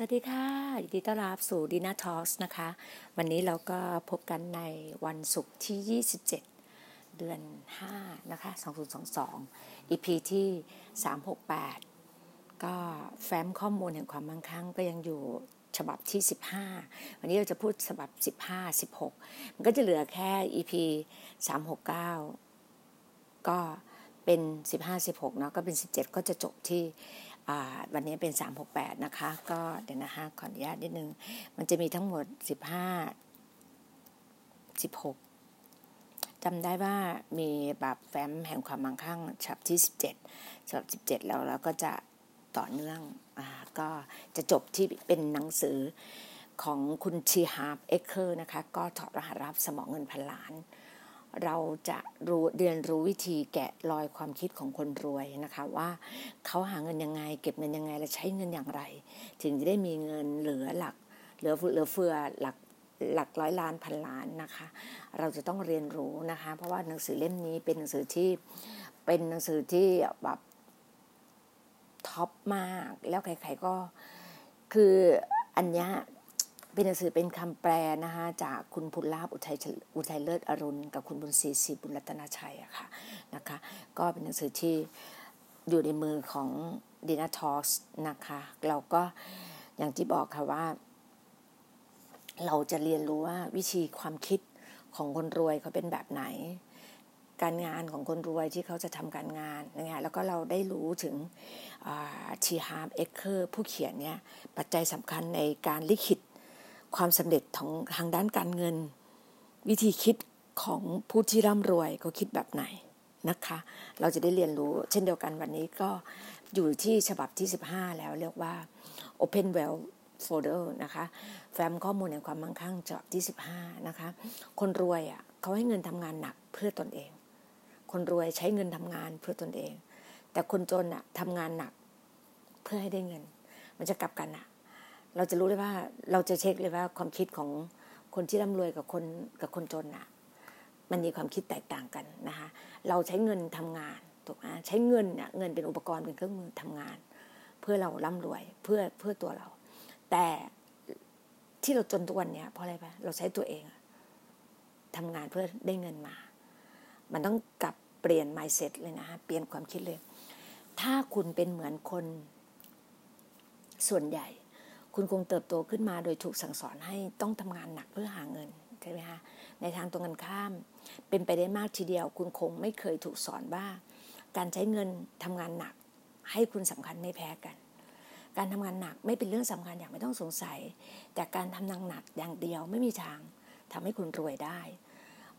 สวัสดีค่ะยินดีต้อนรับสู่ดีน่าทอสนะคะ วันนี้เราก็พบกันในวันศุกร์ที่ 27 เดือน 5 นะคะ 2022 EP ที่ 368 ก็แฟ้มข้อมูลแห่งความมั่งคั่งก็ยังอยู่ฉบับที่ 15 วันนี้เราจะพูดฉบับ 15 16 มันก็จะเหลือแค่ EP 369 ก็เป็น 15 16เนาะก็เป็น 17 ก็จะจบที่ วันนี้เป็น 368 นะคะ ก็เดี๋ยวนะฮะขออนุญาตนิดนึง มันจะมีทั้งหมด 15 16จำได้ว่ามีแบบแฟ้มแห่งความมั่งคั่งฉบับที่ 17ฉบับ17 แล้วแล้วก็จะต่อเนื่องอก็จะจบที่เป็นหนังสือของคุณทีฮาร์ฟเอคเคอร์นะคะ ก็ถอดรหัสลับสมองเงินพันล้าน เราจะรู้เรียนรู้วิธีแกะรอยความคิดของคนรวยนะคะว่าเขาหาเงินยังไง เก็บเงินยังไงและใช้เงินอย่างไร ถึงจะได้มีเงินเหลือหลักเหลือเหลือเฟือหลักหลักร้อยล้านพันล้านนะคะ เราจะต้องเรียนรู้นะคะ เพราะว่าหนังสือเล่มนี้เป็นหนังสือที่เป็นหนังสือที่แบบท็อปมากแล้วใครๆก็คืออันนี้ เป็นหนังสือเป็นคำแปลนะคะจากคุณพุลลาบอุทัยอุทัยเลิศอรุณ กับคุณบุญศรีศรีบุญรัตนาชัยอะค่ะนะคะ ก็เป็นหนังสือที่อยู่ในมือของดีนาทอสนะคะ เราก็อย่างที่บอกค่ะว่า เราจะเรียนรู้ว่าวิธีความคิดของคนรวยเขาเป็นแบบไหน การงานของคนรวยที่เขาจะทำการงานนะแล้วก็เราได้รู้ถึงทีฮาร์ฟเอคเคอร์ผู้เขียนเนี่ยปัจจัยสำคัญในการลิขิต ความสำเร็จของทางด้านการเงิน วิธีคิดของผู้ที่ร่ำรวยเขาคิดแบบไหนนะคะ เราจะได้เรียนรู้เช่นเดียวกันวันนี้ก็อยู่ที่ฉบับที่ 15 แล้วเรียกว่า Open Well Folder นะคะ แฟ้มข้อมูลแห่งความมั่งคั่งฉบับที่ 15 นะคะ คนรวยอะเขาให้เงินทำงานหนักเพื่อตนเอง คนรวยใช้เงินทำงานเพื่อตนเอง แต่คนจนอะทำงานหนักเพื่อให้ได้เงิน มันจะกลับกันอะ เราจะรู้เลยว่าเราจะเช็คเลยว่าความคิดของคนที่ร่ำรวยกับคนกับคนจนอะมันมีความคิดแตกต่างกันนะคะเราใช้เงินทำงานถูกไหมใช้เงินเนี่ยเงินเป็นอุปกรณ์เป็นเครื่องมือทำงาน เพื่อเราร่ำรวยเพื่อเพื่อตัวเรา แต่ที่เราจนทุกวันเนี่ยเพราะอะไรปะเราใช้ตัวเองทำงานเพื่อได้เงินมา มันต้องกลับเปลี่ยน mindset เลยนะเปลี่ยนความคิดเลย ถ้าคุณเป็นเหมือนคนส่วนใหญ่ คุณคงเติบโตขึ้นมาโดยถูกสั่งสอนให้ต้องทำงานหนักเพื่อหาเงินใช่ไหมคะในทางตรงกันข้าม เป็นไปได้มากทีเดียว คุณคงไม่เคยถูกสอนว่า การใช้เงินทำงานหนัก ให้คุณสำคัญไม่แพ้กัน การทำงานหนักไม่เป็นเรื่องสำคัญอย่างไม่ต้องสงสัย แต่การทำงานหนักอย่างเดียวไม่มีทางทำให้คุณรวยได้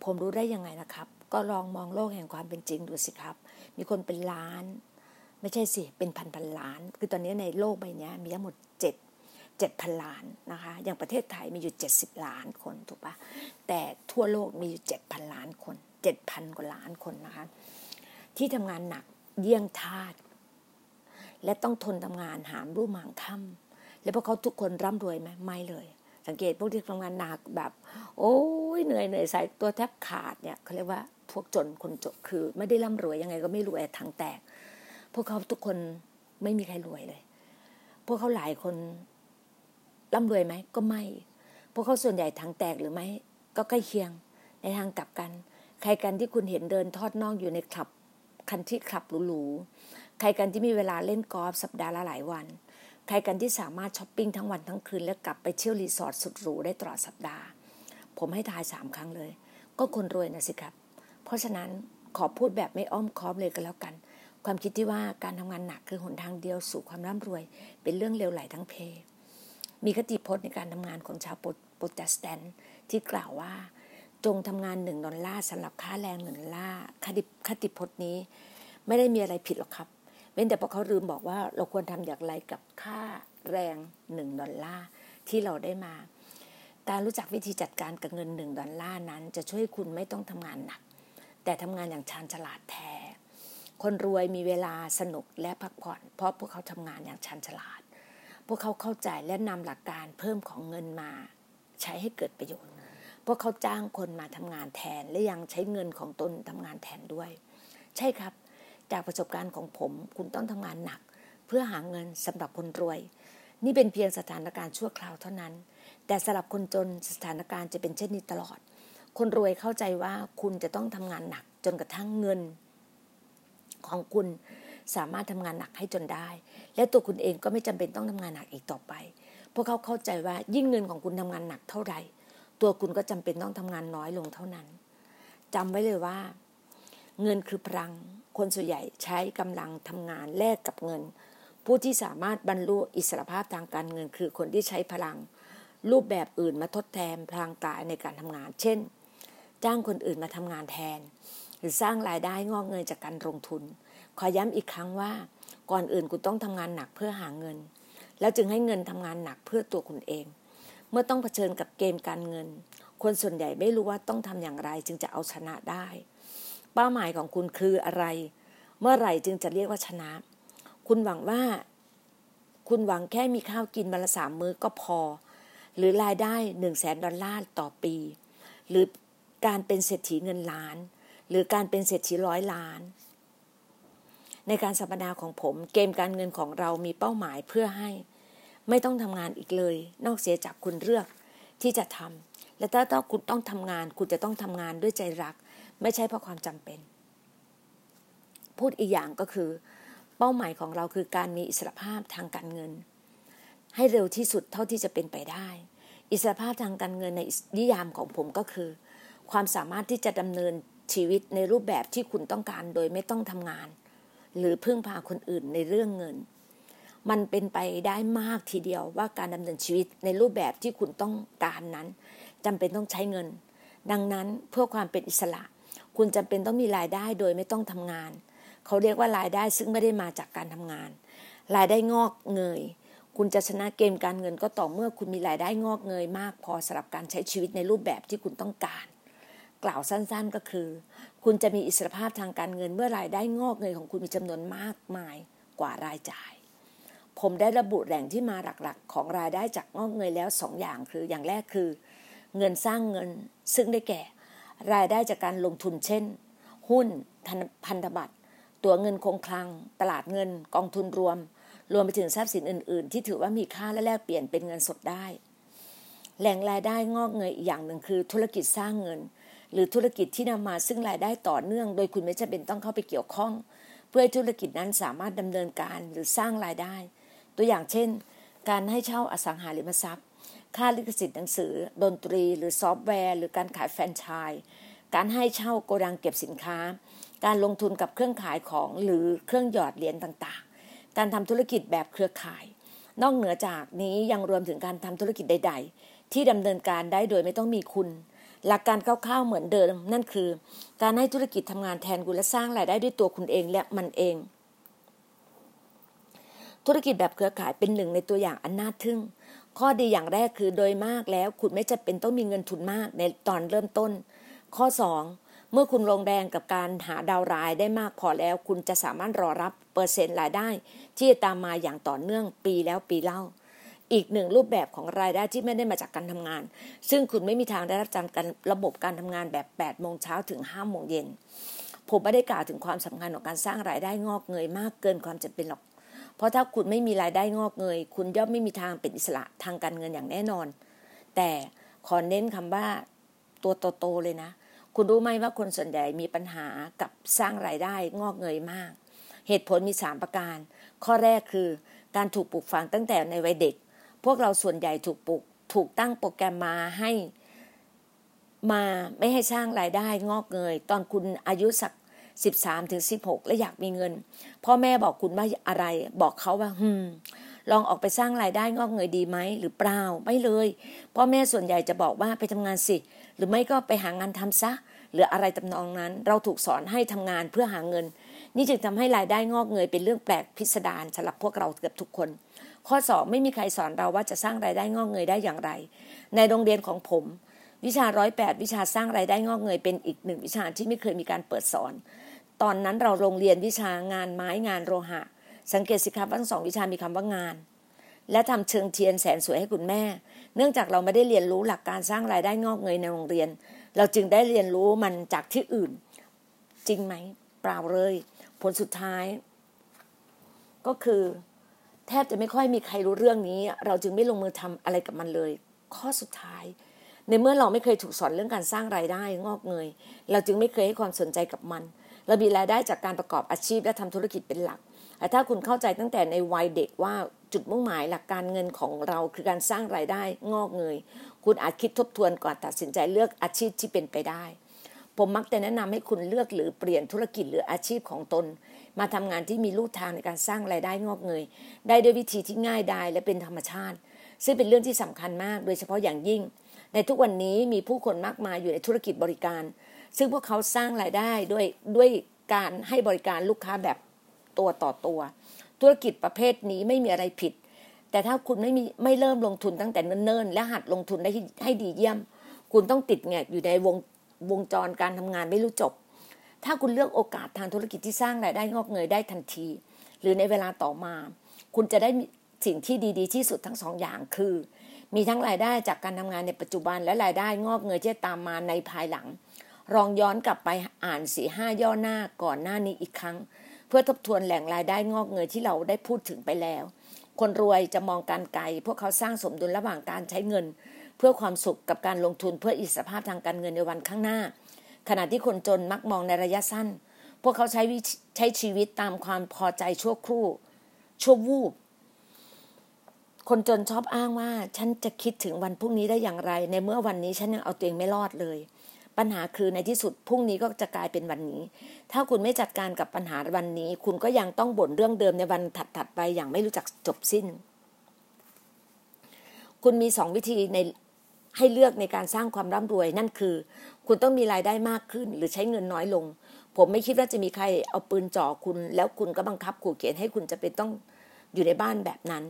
ผมรู้ได้ยังไงนะครับ ก็ลองมองโลกแห่งความเป็นจริงดูสิครับ มีคนเป็นล้าน ไม่ใช่สิเป็นพันพันล้าน คือตอนนี้ในโลกใบนี้มีทั้งหมดเจ็ดเจ็ดพันล้านนะคะอย่างประเทศไทยมีอยู่เจ็ดสิบล้านคนถูกปะแต่ทั่วโลกมีอยู่เจ็ดพันล้านคนเจ็ดพันกว่าล้านคนนะคะที่ทำงานหนักเยี่ยงทาสและต้องทนทำงานหามรุ่มหางค่ำแล้วพวกเขาทุกคนร่ำรวยไหมไม่เลย สังเกตพวกที่ทำงานหนักแบบ โอ้ยเหนื่อยเหนื่อยสายตัวแทบขาดเนี่ยเขาเรียกว่าพวกจนคนจนคือ ไม่ได้ร่ำรวยยังไงก็ไม่รวยถังแตก พวกเขาทุกคนไม่มีใครรวยเลย พวกเขาหลายคน ร่ำรวยไหมก็ไม่ พวกเขาส่วนใหญ่ถังแตกหรือไม่ก็ใกล้เคียงในทางกลับกัน ใครกันที่คุณเห็นเดินทอดน่องอยู่ในคลับ country club หรูๆใครกันที่มีเวลาเล่นกอล์ฟสัปดาห์ละหลายวัน ใครกันที่สามารถช้อปปิ้งทั้งวันทั้งคืน แล้วกลับไปเที่ยวรีสอร์ทสุดหรูได้ตลอดสัปดาห์ ผมให้ทายสามครั้งเลย ก็คนรวยนะสิครับ เพราะฉะนั้นขอพูดแบบไม่อ้อมค้อมเลยก็แล้วกัน ความคิดที่ว่าการทำงานหนักคือหนทางเดียวสู่ความร่ำรวย เป็นเรื่องเลวไหลทั้งเพ มีคติพจน์ในการทำงานของชาวโปรเตสแตนต์ที่กล่าวว่า จงทำงานหนึ่งดอลลาร์สำหรับค่าแรงหนึ่งดอลลาร์คติคติพจน์นี้ ไม่ได้มีอะไรผิดหรอกครับเว้นแต่พอเขาลืมบอกว่าเราควรทำอย่างไรกับค่าแรงหนึ่งดอลลาร์ที่เราได้มา การรู้จักวิธีจัดการกับเงินหนึ่งดอลลาร์นั้น จะช่วยคุณไม่ต้องทำงานหนัก แต่ทำงานอย่างชาญฉลาดแท้คนรวยมีเวลาสนุกและพักผ่อน เพราะพวกเขาทำงานอย่างชาญฉลาด พวกเขาเข้าใจและนำหลักการเพิ่มของเงินมา ใช้ให้เกิดประโยชน์ พวกเขาจ้างคนมาทำงานแทนและยังใช้เงินของตนทำงานแทนด้วย ใช่ครับ จากประสบการณ์ของผมคุณต้องทำงานหนัก เพื่อหาเงินสำหรับคนรวย นี่เป็นเพียงสถานการณ์ชั่วคราวเท่านั้น แต่สำหรับคนจนสถานการณ์จะเป็นเช่นนี้ตลอด คนรวยเข้าใจว่าคุณจะต้องทำงานหนักจนกระทั่งเงินของคุณ สามารถทำงานหนักให้จนได้ และตัวคุณเองก็ไม่จำเป็นต้องทำงานหนักอีกต่อไป พวกเขาเข้าใจว่ายิ่งเงินของคุณทำงานหนักเท่าไหร่ ตัวคุณก็จำเป็นต้องทำงานน้อยลงเท่านั้นจำไว้เลยว่า เงินคือพลัง คนส่วนใหญ่ใช้กำลังทำงานแลกกับเงิน ผู้ที่สามารถบรรลุอิสรภาพทางการเงิน คือคนที่ใช้พลัง รูปแบบอื่นมาทดแทนพลังกายในการทำงาน เช่น จ้างคนอื่นมาทำงานแทน หรือสร้างรายได้งอกเงินจากการลงทุน ขอย้ำอีกครั้งว่า ก่อนอื่นคุณต้องทำงานหนักเพื่อหาเงิน แล้วจึงให้เงินทำงานหนักเพื่อตัวคุณเอง เมื่อต้องเผชิญกับเกมการเงิน คนส่วนใหญ่ไม่รู้ว่าต้องทำอย่างไรจึงจะเอาชนะได้ เป้าหมายของคุณคืออะไร เมื่อไหร่จึงจะเรียกว่าชนะ คุณหวังว่า คุณหวังแค่มีข้าวกินวันละสามมื้อก็พอ หรือรายได้หนึ่งแสนดอลลาร์ต่อปี หรือการเป็นเศรษฐีเงินล้าน หรือการเป็นเศรษฐีร้อยล้าน ในการสัมปนาของผม เกมการเงินของเรามีเป้าหมายเพื่อให้ ไม่ต้องทำงานอีกเลย นอกเสียจากคุณเลือกที่จะทำและถ้าต้องคุณต้องทำงาน คุณจะต้องทำงานด้วยใจรัก ไม่ใช่เพราะความจำเป็น พูดอีกอย่างก็คือ เป้าหมายของเราคือการมีอิสรภาพทางการเงิน ให้เร็วที่สุดเท่าที่จะเป็นไปได้ อิสรภาพทางการเงินในนิยามของผมก็คือ ความสามารถที่จะดำเนินชีวิตในรูปแบบที่คุณต้องการโดยไม่ต้องทำงาน หรือพึ่งพาคนอื่นในเรื่องเงิน มันเป็นไปได้มากทีเดียวว่าการดำเนินชีวิตในรูปแบบที่คุณต้องการนั้นจำเป็นต้องใช้เงิน ดังนั้นเพื่อความเป็นอิสระ คุณจำเป็นต้องมีรายได้โดยไม่ต้องทำงาน เขาเรียกว่ารายได้ซึ่งไม่ได้มาจากการทำงาน รายได้งอกเงยคุณจะชนะเกมการเงินก็ต่อเมื่อคุณมีรายได้งอกเงยมาก พอสำหรับการใช้ชีวิตในรูปแบบที่คุณต้องการ กล่าวสั้นๆก็คือ คุณจะมีอิสรภาพทางการเงินเมื่อรายได้งอกเงยของคุณมีจำนวนมากมายกว่ารายจ่าย ผมได้ระบุแหล่งที่มาหลักๆ ของรายได้จากงอกเงยแล้วสองอย่างคืออย่างแรกคือ เงินสร้างเงินซึ่งได้แก่ รายได้จากการลงทุนเช่น หุ้นพันธบัตรตัวเงินคงคลัง ตลาดเงิน กองทุนรวม รวมไปถึงทรัพย์สินอื่น ๆ ที่ถือว่ามีค่าและแลกเปลี่ยนเป็นเงินสดได้ แหล่งรายได้งอกเงยอีกอย่างหนึ่งคือ ธุรกิจสร้างเงิน หรือธุรกิจที่นำมาซึ่งรายได้ต่อเนื่อง โดยคุณไม่จำเป็นต้องเข้าไปเกี่ยวข้อง เพื่อให้ธุรกิจนั้นสามารถดำเนินการหรือสร้างรายได้ ตัวอย่างเช่น การให้เช่าอสังหาริมทรัพย์ ค่าลิขสิทธิ์หนังสือ ดนตรี หรือซอฟต์แวร์ หรือการขายแฟรนไชส์การให้เช่าโกดังเก็บสินค้า การลงทุนกับเครื่องขายของหรือเครื่องหยอดเหรียญต่างๆ การทำธุรกิจแบบเครือข่าย นอกเหนือจากนี้ยังรวมถึงการทำธุรกิจใด ๆ ที่ดำเนินการได้โดยไม่ต้องมีคุณ หลักการคร่าวๆเหมือนเดิม นั่นคือ การให้ธุรกิจทำงานแทนคุณและสร้างรายได้ด้วยตัวคุณเองและมันเอง ธุรกิจแบบเครือข่ายเป็นหนึ่งในตัวอย่างอันน่าทึ่ง ข้อดีอย่างแรกคือโดยมากแล้ว คุณไม่จำเป็นต้องมีเงินทุนมากในตอนเริ่มต้น ข้อ 2 เมื่อคุณลงแรงกับการหาดาวรายได้มากพอแล้ว คุณจะสามารถรอรับเปอร์เซ็นต์รายได้ ที่จะตามมาอย่างต่อเนื่องปีแล้วปีเล่า อีกหนึ่งรูปแบบของรายได้ที่ไม่ได้มาจากการทำงาน ซึ่งคุณไม่มีทางได้รับการระบบการทำงานแบบ8โมงเช้าถึง5โมงเย็นผมไม่ได้กล่าวถึงความสำคัญของการสร้างรายได้งอกเงยมากเกินความจำเป็นหรอก เพราะถ้าคุณไม่มีรายได้งอกเงย คุณย่อมไม่มีทางเป็นอิสระทางการเงินอย่างแน่นอน แต่ขอเน้นคำว่าตัวโตๆเลยนะ คุณรู้ไหมว่าคนส่วนใหญ่มีปัญหากับสร้างรายได้งอกเงยมาก เหตุผลมี 3 ประการ ข้อแรกคือการถูกปลูกฝังตั้งแต่ในวัยเด็ก พวกเราส่วนใหญ่ถูกปลูกถูกตั้งโปรแกรมมาให้มาไม่ให้สร้างรายได้งอกเงย ตอนคุณอายุสัก13ถึง16และอยากมีเงิน พ่อแม่บอกคุณว่าอะไร บอกเขาว่าฮึมลองออกไปสร้างรายได้งอกเงยดีไหมหรือเปล่าไม่เลย พ่อแม่ส่วนใหญ่จะบอกว่าไปทำงานสิ หรือไม่ก็ไปหางานทำซะ หรืออะไรตำนองนั้น เราถูกสอนให้ทำงานเพื่อหาเงิน นี่จึงทำให้รายได้งอกเงยเป็นเรื่องแปลกพิสดารสำหรับพวกเราเกือบทุกคน ข้อสอบไม่มีใครสอนเราว่าจะสร้างรายได้งอกเงยได้อย่างไร ในโรงเรียนของผม วิชาร้อยแปดวิชาสร้างรายได้งอกเงยเป็นอีกหนึ่งวิชาที่ไม่เคยมีการเปิดสอน ตอนนั้นเราโรงเรียนวิชางานไม้งานโลหะ สังเกตสิครับว่าทั้งสองวิชามีคำว่างาน และทำเชิงเทียนแสนสวยให้คุณแม่ เนื่องจากเราไม่ได้เรียนรู้หลักการสร้างรายได้งอกเงยในโรงเรียน เราจึงได้เรียนรู้มันจากที่อื่น จริงไหมเปล่าเลย ผลสุดท้าย ก็คือ แทบจะไม่ค่อยมีใครรู้เรื่องนี้ เราจึงไม่ลงมือทำอะไรกับมันเลย ข้อสุดท้าย ในเมื่อเราไม่เคยถูกสอนเรื่องการสร้างรายได้งอกเงย เราจึงไม่เคยให้ความสนใจกับมัน เรามีรายได้จากการประกอบอาชีพและทำธุรกิจเป็นหลักแต่ถ้าคุณเข้าใจตั้งแต่ในวัยเด็กว่าจุดมุ่งหมายหลักการเงินของเราคือการสร้างรายได้งอกเงย คุณอาจคิดทบทวนก่อนตัดสินใจเลือกอาชีพที่เป็นไปได้ ผมมักจะแนะนำให้คุณเลือกหรือเปลี่ยนธุรกิจหรืออาชีพของตน มาทำงานที่มีลู่ทางในการสร้างรายได้งอกเงย ได้ด้วยวิธีที่ง่ายดายและเป็นธรรมชาติ ซึ่งเป็นเรื่องที่สำคัญมาก โดยเฉพาะอย่างยิ่ง ในทุกวันนี้มีผู้คนมากมายอยู่ในธุรกิจบริการ ซึ่งพวกเขาสร้างรายได้ด้วยด้วยการให้บริการลูกค้าแบบตัวต่อตัว ธุรกิจประเภทนี้ไม่มีอะไรผิด แต่ถ้าคุณไม่มีไม่เริ่มลงทุนตั้งแต่เนิ่นๆและหัดลงทุนได้ให้ดีเยี่ยม คุณต้องติดแงกอยู่ในวงวงจรการทำงานไม่รู้จบ ถ้าคุณเลือกโอกาสทางธุรกิจที่สร้างรายได้งอกเงยได้ทันที หรือในเวลาต่อมา คุณจะได้สิ่งที่ดี ๆ ที่สุดทั้งสองอย่างคือ มีทั้งรายได้จากการทำงานในปัจจุบันและรายได้งอกเงยที่ตามมาในภายหลัง ลองย้อนกลับไปอ่านสี่ห้าย่อหน้าก่อนหน้านี้อีกครั้ง เพื่อทบทวนแหล่งรายได้งอกเงยที่เราได้พูดถึงไปแล้ว คนรวยจะมองการไกล พวกเขาสร้างสมดุลระหว่างการใช้เงิน เพื่อความสุขกับการลงทุนเพื่ออิสรภาพทางการเงินในวันข้างหน้า ขณะที่คนจนมักมองในระยะสั้น พวกเขาใช้ใช้ชีวิตตามความพอใจชั่วครู่ ชั่ววูบ คนจนชอบอ้างว่า ฉันจะคิดถึงวันพรุ่งนี้ได้อย่างไร ในเมื่อวันนี้ฉันยังเอาตัวเองไม่รอดเลย ปัญหาคือในที่สุดพรุ่งนี้ก็จะกลายเป็นวันนี้ ถ้าคุณไม่จัดการกับปัญหาวันนี้ คุณก็ยังต้องบ่นเรื่องเดิมในวันถัดๆไปอย่างไม่รู้จักจบสิ้น คุณมีสองวิธีในให้เลือกในการสร้างความร่ำรวยนั่นคือ คุณต้องมีรายได้มากขึ้น หรือใช้เงินน้อยลง ผมไม่คิดว่าจะมีใครเอาปืนจ่อคุณ แล้วคุณก็บังคับขู่เขียนให้คุณจะเป็นต้องอยู่ในบ้านแบบนั้น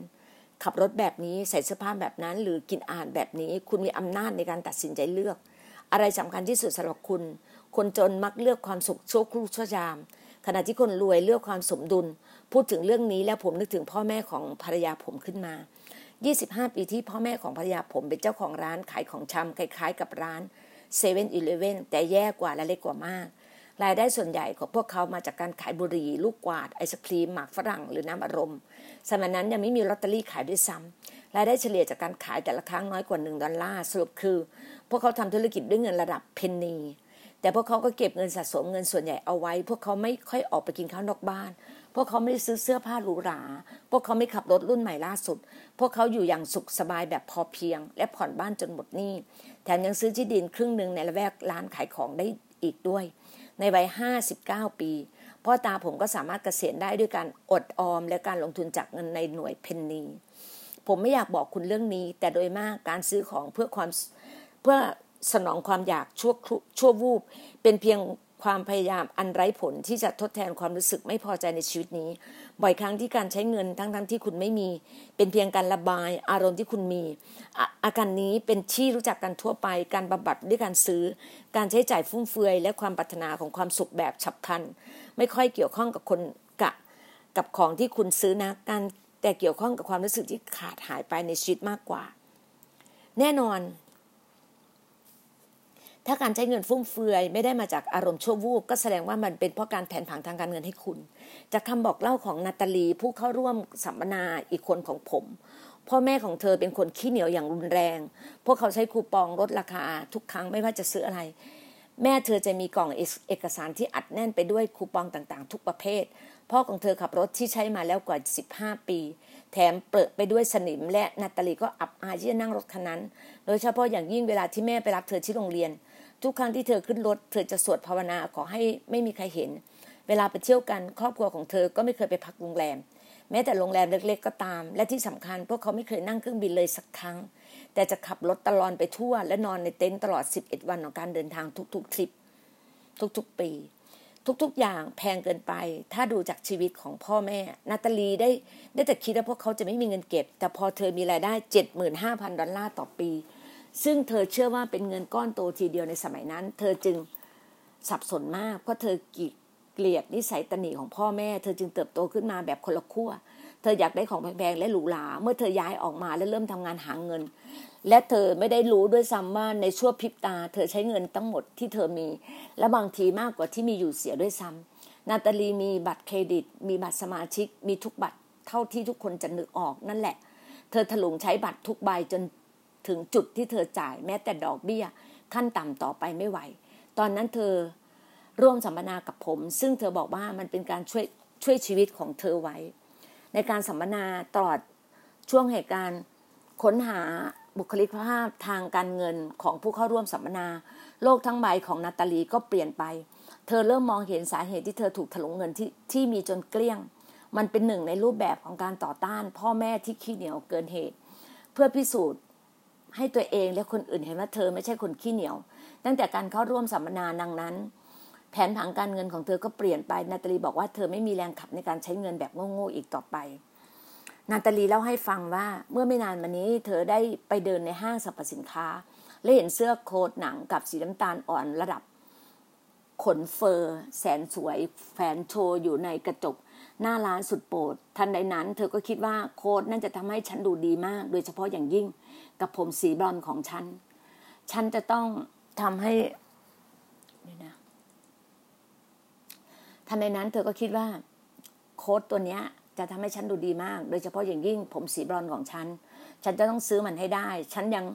ขับรถแบบนี้ใส่เสื้อผ้าแบบนั้น หรือกินอาหารแบบนี้ คุณมีอำนาจในการตัดสินใจเลือก อะไรสำคัญที่สุดสำหรับคุณ คนจนมักเลือกความสุขชั่วครู่ชั่วยาม ขณะที่คนรวยเลือกความสมดุล พูดถึงเรื่องนี้แล้วผมนึกถึงพ่อแม่ของภรรยาผมขึ้นมา25 ปีที่พ่อแม่ของภรรยาผมเป็นเจ้าของร้านขายของชำคล้ายๆ กับร้าน เซเว่นอีเลเว่นแต่แย่กว่าและเล็กกว่ามาก รายได้ส่วนใหญ่ของพวกเขามาจากการขายบุหรี่ ลูกกวาด ไอศครีม หมากฝรั่ง หรือน้ำอารมณ์ สมัยนั้นยังไม่มีลอตเตอรี่ขายด้วยซ้ำรายได้เฉลี่ยจากการขายแต่ละครั้งน้อยกว่าหนึ่งดอลลาร์สรุปคือ พวกเขาทำธุรกิจด้วยเงินระดับเพนนีแต่พวกเขาก็เก็บเงินสะสมเงินส่วนใหญ่เอาไว้ พวกเขาไม่ค่อยออกไปกินข้าวนอกบ้าน วกเขาไม่ได้ซื้อเสื้อผ้าหรูหรา พวกเขาไม่ขับรถรุ่นใหม่ล่าสุด พวกเขาอยู่อย่างสุขสบายแบบพอเพียง และผ่อนบ้านจนหมดหนี้ แถมยังซื้อที่ดินครึ่งหนึ่งในละแวกร้านขายของได้อีกด้วย ในวัย 59 ปี พ่อตาผมก็สามารถเกษียณได้ด้วยการอดออมและการลงทุนจากเงินในหน่วยเพนนีผมไม่อยากบอกคุณเรื่องนี้ แต่โดยมากการซื้อของเพื่อความเพื่อสนองความอยากชั่วชั่ววูบเป็นเพียง ความพยายามอันไร้ผลที่จะทดแทนความรู้สึกไม่พอใจในชีวิตนี้ บ่อยครั้งที่การใช้เงินทั้งๆทที่คุณไม่มี เป็นเพียงการระบายอารมณ์ที่คุณมีอาอาการนี้เป็นที่รู้จักกันทั่วไป การบำบัดด้วยการซื้อ การใช้จ่ายฟุ่มเฟือย และความปรารถนาของความสุขแบบฉับพลัน ไม่ค่อยเกี่ยวข้องกับคนกะกับของที่คุณซื้อนะการแต่เกี่ยวข้องกับความรู้สึกที่ขาดหายไปในชีวิตมากกว่า แน่นอน ถ้าการใช้เงินฟุ่มเฟือยไม่ได้มาจากอารมณ์ชั่ววูบก็แสดงว่ามันเป็นเพราะการแผนผังทางการเงินให้คุณ จากคำบอกเล่าของนาตาลีผู้เข้าร่วมสัมมนาอีกคนของผม พ่อแม่ของเธอเป็นคนขี้เหนียวอย่างรุนแรง พวกเขาใช้คูปองลดราคาทุกครั้งไม่ว่าจะซื้ออะไร แม่เธอจะมีกล่องเอกสารที่อัดแน่นไปด้วยคูปองต่างๆ ทุกประเภท พ่อของเธอขับรถที่ใช้มาแล้วกว่า 15 ปีแถมเปิดไปด้วยสนิมและนาตาลีก็อับอายที่จะนั่งรถคันนั้น โดยเฉพาะอย่างยิ่งเวลาที่แม่ไปรับเธอที่โรงเรียน ทุกครั้งที่เธอขึ้นรถ เธอจะสวดภาวนาขอให้ไม่มีใครเห็น เวลาไปเที่ยวกันครอบครัวของเธอก็ไม่เคยไปพักโรงแรม แม้แต่โรงแรมเล็ก ๆ ก็ตาม และที่สำคัญ พวกเขาไม่เคยนั่งเครื่องบินเลยสักครั้ง แต่จะขับรถตลอดไปทั่ว และนอนในเต็นท์ตลอด 11 วันของการเดินทางทุกๆทริป ทุกๆ ปี ทุกๆ อย่างแพงเกินไป ถ้าดูจากชีวิตของพ่อแม่ นาตาลีได้ได้แต่คิดว่าพวกเขาจะไม่มีเงินเก็บ แต่พอเธอมีรายได้ 75,000 ดอลลาร์ต่อปี ซึ่งเธอเชื่อว่าเป็นเงินก้อนโตทีเดียวในสมัยนั้น เธอจึงสับสนมาก เพราะเธอกีเกลียดนิสัยตนีของพ่อแม่ เธอจึงเติบโตขึ้นมาแบบคนละขั้ว เธออยากได้ของแพงๆและหรูหรา เมื่อเธอย้ายออกมาและเริ่มทำงานหาเงิน และเธอไม่ได้รู้ด้วยซ้ำว่าในชั่วพริบตา เธอใช้เงินทั้งหมดที่เธอมี และบางทีมากกว่าที่มีอยู่เสียด้วยซ้ำนาตาลีมีบัตรเครดิต มีบัตรสมาชิก มีทุกบัตรเท่าที่ทุกคนจะนึกออกนั่นแหละ เธอถลุงใช้บัตรทุกใบจน ถึงจุดที่เธอจ่ายแม้แต่ดอกเบี้ย ขั้นต่ำต่อไปไม่ไหว ตอนนั้นเธอร่วมสัมมนากับผม ซึ่งเธอบอกว่ามันเป็นการช่วยช่วยชีวิตของเธอไว้ ในการสัมมนาตลอดช่วงเหตุการณ์ค้นหาบุคลิกภาพทางการเงินของผู้เข้าร่วมสัมมนา โลกทั้งใบของนาตาลีก็เปลี่ยนไป เธอเริ่มมองเห็นสาเหตุที่เธอถูกถลุงเงินที่ที่มีจนเกลี้ยง มันเป็นหนึ่งในรูปแบบของการต่อต้าน พ่อแม่ที่ขี้เหนียวเกินเหตุ เพื่อพิสูจน์ ให้ตัวเองและคนอื่นเห็นว่าเธอไม่ใช่คนขี้เหนียว ตั้งแต่การเข้าร่วมสัมมนาดังนั้น แผนผังการเงินของเธอก็เปลี่ยนไป นาตาลีบอกว่าเธอไม่มีแรงขับในการใช้เงินแบบโง่ๆอีกต่อไป นาตาลีเล่าให้ฟังว่าเมื่อไม่นานมานี้ เธอได้ไปเดินในห้างสรรพสินค้า และเห็นเสื้อโค้ทหนังกับสีน้ำตาลอ่อนระดับขนเฟอร์ แสนสวยแฝนโชว์อยู่ในกระจก หน้าร้านสุดโปรดทันใดนั้น เธอก็คิดว่าโค้ทนั่นจะทำให้ฉันดูดีมาก โดยเฉพาะอย่างยิ่งกับผมสีบลอนของฉัน ฉันจะต้องทำให้นี่นะทันใดนั้น เธอก็คิดว่าโค้ดตัวเนี้ยจะทำให้ฉันดูดีมาก โดยเฉพาะอย่างยิ่งผมสีบลอนของฉัน ฉันจะต้องซื้อมันให้ได้ ฉันยัง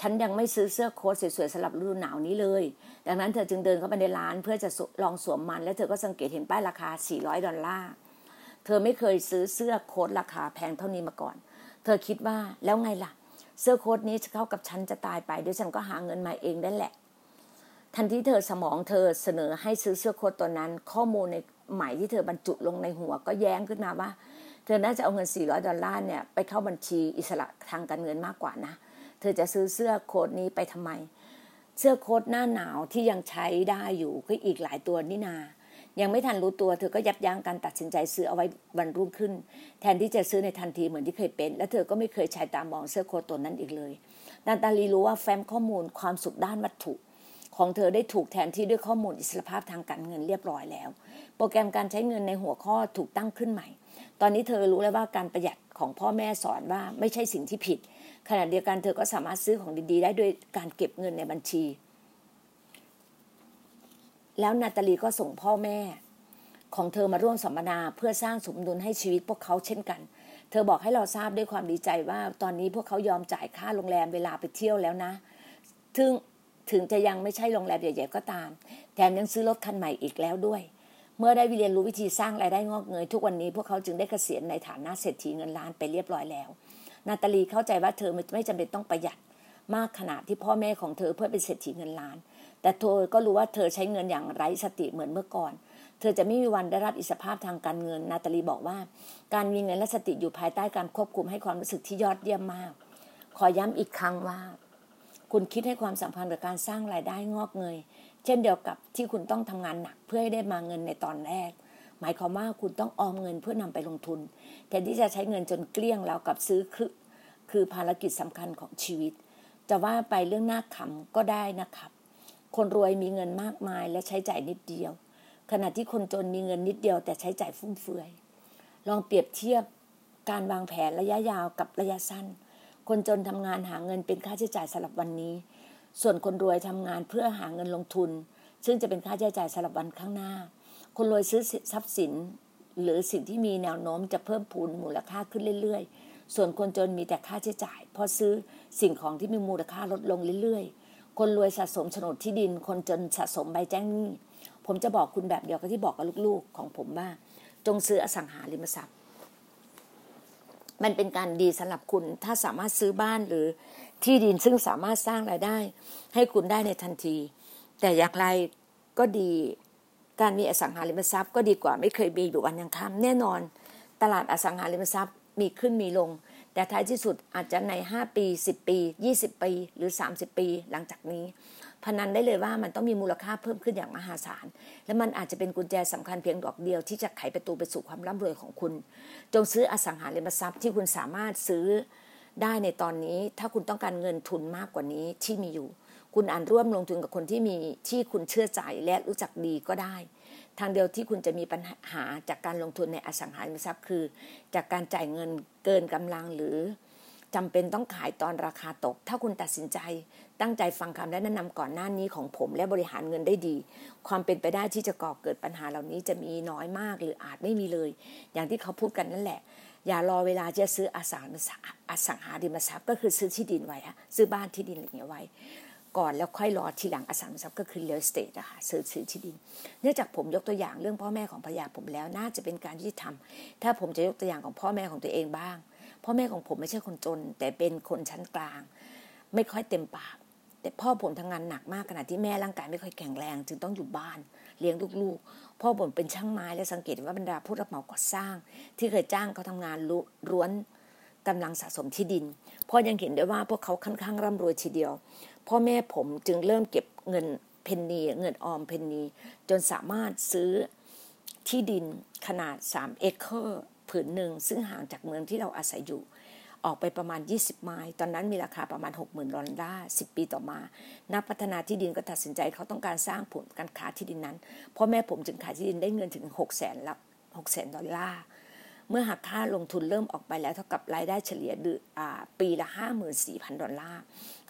ฉันยังไม่ซื้อเสื้อโค้ทสวยๆสำหรับฤดูหนาวนี้เลย ดังนั้นเธอจึงเดินเข้าไปในร้านเพื่อจะลองสวมมัน และเธอก็สังเกตเห็นป้ายราคา 400 ดอลลาร์ เธอไม่เคยซื้อเสื้อโค้ทราคาแพงเท่านี้มาก่อน เธอคิดว่าแล้วไงล่ะ เสื้อโค้ทนี้เข้ากับฉันจะตายไปเดี๋ยวฉันก็หาเงินมาเองได้แหละ ทันทีเธอสมองเธอเสนอให้ซื้อเสื้อโค้ทตัวนั้น ข้อมูลในหมายที่เธอบรรจุลงในหัวก็แย้งขึ้นมาว่า เธอน่าจะเอาเงิน 400 ดอลลาร์เนี่ยไปเข้าบัญชีอิสระทางการเงินมากกว่านะ เธอจะซื้อเสื้อโค้ทนี้ไปทำไม เสื้อโค้ทหน้าหนาวที่ยังใช้ได้อยู่ก็อีกหลายตัวนี่นา ยังไม่ทันรู้ตัวเธอก็ยับยั้งการตัดสินใจซื้อเอาไว้วันรุ่งขึ้น แทนที่จะซื้อในทันทีเหมือนที่เคยเป็น และเธอก็ไม่เคยใช้ตามมองเสื้อโค้ทตัวนั้นอีกเลยนาตาลีรู้ว่าแฟ้มข้อมูลความสุขด้านวัตถุ ของเธอได้ถูกแทนที่ด้วยข้อมูลอิสรภาพทางการเงินเรียบร้อยแล้ว โปรแกรมการใช้เงินในหัวข้อถูกตั้งขึ้นใหม่ ตอนนี้เธอรู้แล้วว่าการประหยัดของพ่อแม่สอนว่าไม่ใช่สิ่งที่ผิดขณะเดียวกันเธอก็สามารถซื้อของดีๆ ได้ด้วยการเก็บเงินในบัญชี แล้วนาตาลีก็ส่งพ่อแม่ ของเธอมาร่วมสัมมนาเพื่อสร้างสมดุลให้ชีวิตพวกเขาเช่นกัน เธอบอกให้เราทราบด้วยความดีใจว่าตอนนี้พวกเขายอมจ่ายค่าโรงแรมเวลาไปเที่ยวแล้วนะ ถึงถึงจะยังไม่ใช่โรงแรมใหญ่ๆก็ตาม แถมยังซื้อรถคันใหม่อีกแล้วด้วย เมื่อได้เรียนรู้วิธีสร้างรายได้งอกเงยทุกวันนี้พวกเขาจึงได้เกษียณในฐานะเศรษฐีเงินล้านไปเรียบร้อยแล้ว นาตาลีเข้าใจว่าเธอไม่จำเป็นต้องประหยัดมากขนาดที่พ่อแม่ของเธอเพื่อเป็นเศรษฐีเงินล้าน แต่เธอก็รู้ว่าเธอใช้เงินอย่างไร้สติเหมือนเมื่อก่อน เธอจะไม่มีวันได้รับอิสรภาพทางการเงิน นาตาลีบอกว่า การมีเงินและสติอยู่ภายใต้การควบคุมให้ความรู้สึกที่ยอดเยี่ยมมาก ขอย้ำอีกครั้งว่า คุณคิดให้ความสัมพันธ์กับการสร้างรายได้งอกเงย เช่นเดียวกับที่คุณต้องทำงานหนักเพื่อให้ได้มาเงินในตอนแรก หมายความว่าคุณต้องออมเงินเพื่อนำไปลงทุนแทนที่จะใช้เงินจนเกลี้ยงแล้วกับซื้อคือคือภารกิจสำคัญของชีวิต จะว่าไปเรื่องหน่าขำก็ได้นะครับ คนรวยมีเงินมากมายและใช้จ่ายนิดเดียว ขณะที่คนจนมีเงินนิดเดียว แต่ใช้จ่ายฟุ่มเฟือย ลองเปรียบเทียบการวางแผนระยะยาวกับระยะสั้น คนจนทำงานหาเงินเป็นค่าใช้จ่ายสำหรับวันนี้ ส่วนคนรวยทำงานเพื่อหาเงินลงทุน ซึ่งจะเป็นค่าใช้จ่ายสำหรับวันข้างหน้า คนรวยซื้อทรัพย์สิน หรือสิ่งที่มีแนวโน้มจะเพิ่มพูนมูลค่าขึ้นเรื่อย ๆ ส่วนคนจนมีแต่ค่าใช้จ่ายพราะซื้อสิ่งของที่มีมูลค่าลดลงเรื่อยๆ คนรวยสะสมโฉนดที่ดิน คนจนสะสมใบแจ้งหนี้ ผมจะบอกคุณแบบเดียวกับที่บอกกับลูกๆ ของผมว่า จงซื้ออสังหาริมทรัพย์ มันเป็นการดีสำหรับคุณถ้าสามารถซื้อบ้านหรือที่ดินซึ่งสามารถสร้างรายได้ ให้คุณได้ในทันที แต่อย่างไรก็ดีการมีอสังหาริมทรัพย์ก็ดีกว่าไม่เคยมีอยู่วันยังค่ำแน่นอน ตลาดอสังหาริมทรัพย์มีขึ้นมีลง แต่ท้ายที่สุดอาจจะใน 5 ปี 10 ปี 20 ปี หรือ 30 ปีหลังจากนี้พนันได้เลยว่ามันต้องมีมูลค่าเพิ่มขึ้นอย่างมหาศาล และมันอาจจะเป็นกุญแจสำคัญเพียงดอกเดียวที่จะไขประตูไปสู่ความร่ำรวยของคุณ จงซื้ออสังหาริมทรัพย์ที่คุณสามารถซื้อได้ในตอนนี้ ถ้าคุณต้องการเงินทุนมากกว่านี้ที่มีอยู่ คุณอ่านร่วมลงทุนกับคนที่มีที่คุณเชื่อใจและรู้จักดีก็ได้ ทางเดียวที่คุณจะมีปัญหาจากการลงทุนในอสังหาริมทรัพย์คือ จากการจ่ายเงินเกินกำลังหรือจำเป็นต้องขายตอนราคาตก ถ้าคุณตัดสินใจ ตั้งใจฟังคำและแนะนำก่อนหน้านี้ของผม และบริหารเงินได้ดี ความเป็นไปได้ที่จะก่อเกิดปัญหาเหล่านี้จะมีน้อยมากหรืออาจไม่มีเลย อย่างที่เขาพูดกันนั่นแหละ อย่ารอเวลาจะซื้ออสังอสังหาริมทรัพย์ก็คือซื้อที่ดินไว้ซื้อบ้านที่ดินอะไรอย่างเงี้ยไว้ ก่อนแล้วค่อยรอทีหลังอสังหาริมทรัพย์ก็คือ real estate นะคะซื้อซื้อที่ดิน เนื่องจากผมยกตัวอย่างเรื่องพ่อแม่ของภรรยาผมแล้วน่าจะเป็นการที่ทำถ้าผมจะยกตัวอย่างของพ่อแม่ของตัวเองบ้าง พ่อแม่ของผมไม่ใช่คนจน แต่เป็นคนชั้นกลาง ไม่ค่อยเต็มปาก แต่พ่อผมทำงานหนักมากขณะที่แม่ร่างกายไม่ค่อยแข็งแรง จึงต้องอยู่บ้านเลี้ยงลูกๆ พ่อผมเป็นช่างไม้และสังเกตว่าบรรดาผู้รับเหมาก่อสร้าง ที่เคยจ้างเขาทำงานล้วนกำลังสะสมที่ดินพ่อยังเห็นได้ว่าพวกเขาค่อนข้างร่ำรวยทีเดียว พ่อแม่ผมจึงเริ่มเก็บเงินเพนนีเงินออมเพนนีจนสามารถซื้อที่ดินขนาด 3 เอเคอร์ผืนหนึ่ง ซึ่งห่างจากเมืองที่เราอาศัยอยู่ ออกไปประมาณ 20 ไมล์ตอนนั้นมีราคาประมาณ 60,000ดอลลาร์10 ปีต่อมา นักพัฒนาที่ดินก็ตัดสินใจเขาต้องการสร้างศูนย์การค้าที่ดินนั้นพ่อแม่ผมจึงขายที่ดินได้เงินถึง 6 0 0 0 0 0ละ6 0 0 0 0ดอลลาร์ เมื่อหักค่าลงทุนเริ่มออกไปแล้วเท่ากับรายได้เฉลี่ยเดือนปีละ 54,000 ดอลลาร์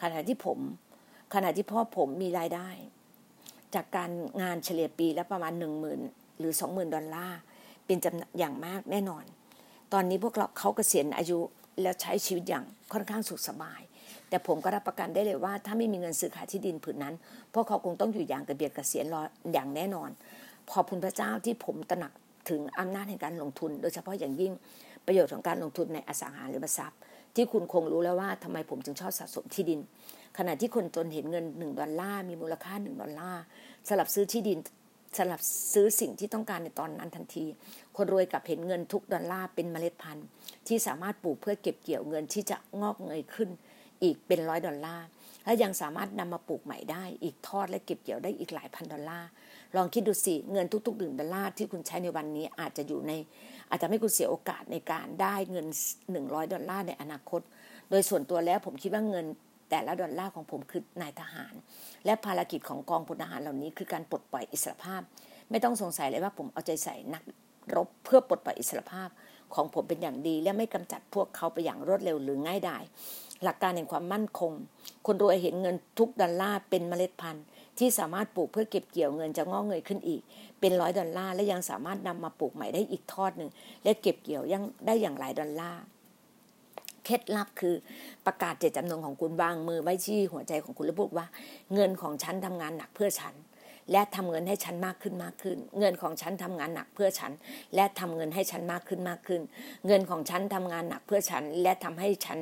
ขณะที่ผม ขณะที่พ่อผมมีรายได้ จากการงานเฉลี่ยปีละประมาณ 10,000 หรือ 20,000 ดอลลาร์ เป็นจำอย่างมากแน่นอน ตอนนี้พวกเราเขาเกษียณอายุแล้วใช้ชีวิตอย่างค่อนข้างสุขสบาย แต่ผมก็รับประกันได้เลยว่า ถ้าไม่มีเงินซื้อขายที่ดินผืนนั้นพวกเขาคงต้องอยู่อย่างกระเบียดกระเสียนรออย่างแน่นอนขอบคุณพระเจ้าที่ผมตระหนัก ถึงอำนาจแห่งการลงทุน โดยเฉพาะอย่างยิ่งประโยชน์ของการลงทุนในอสังหาริมทรัพย์ ที่คุณคงรู้แล้วว่าทำไมผมจึงชอบสะสมที่ดิน ขณะที่คนจนเห็นเงิน 1 ดอลลาร์มีมูลค่า 1 ดอลลาร์สำหรับซื้อที่ดินสำหรับซื้อสิ่งที่ต้องการในตอนนั้นทันที คนรวยกับเห็นเงินทุกดอลลาร์เป็นเมล็ดพันธุ์ ที่สามารถปลูกเพื่อเก็บเกี่ยวเงินที่จะงอกเงยขึ้นอีกเป็นร้อยดอลลาร์และยังสามารถนำมาปลูกใหม่ได้อีกทอดและเก็บเกี่ยวได้อีกหลายพันดอลลาร์ ลองคิดดูสิเงินทุกๆหนึ่งดอลลาร์ที่คุณใช้ในวันนี้อาจจะอยู่ใน อาจจะไม่คุณเสียโอกาสในการได้เงิน 100 ดอลลาร์ในอนาคต โดยส่วนตัวแล้วผมคิดว่าเงินแต่ละดอลลาร์ของผมคือนายทหาร และภารกิจของกองพลทหารเหล่านี้คือการปลดปล่อยอิสรภาพ ไม่ต้องสงสัยเลยว่าผมเอาใจใส่นักรบเพื่อปลดปล่อยอิสรภาพ ของผมเป็นอย่างดี และไม่กำจัดพวกเขาไปอย่างรวดเร็วหรือง่ายดายหลักการแห่งความมั่นคง คนรวยเห็นเงินทุกดอลลาร์เป็นเมล็ดพันธุ์ ที่สามารถปลูกเพื่อเก็บเกี่ยวเงินจะงอกเงยขึ้นอีก เป็นร้อยดอลลาร์และยังสามารถนำมาปลูกใหม่ได้อีกทอดหนึ่งและเก็บเกี่ยวยังได้อย่างหลายดอลลาร์เคล็ดลับคือประกาศเจตจำนงของคุณวางมือไว้ที่หัวใจของคุณและพูดว่า เงินของฉันทำงานหนักเพื่อฉัน และทำเงินให้ฉันมากขึ้นมากขึ้น เงินของฉันทำงานหนักเพื่อฉัน และทำเงินให้ฉันมากขึ้นมากขึ้น เงินของฉันทำงานหนักเพื่อฉัน และทำให้ฉัน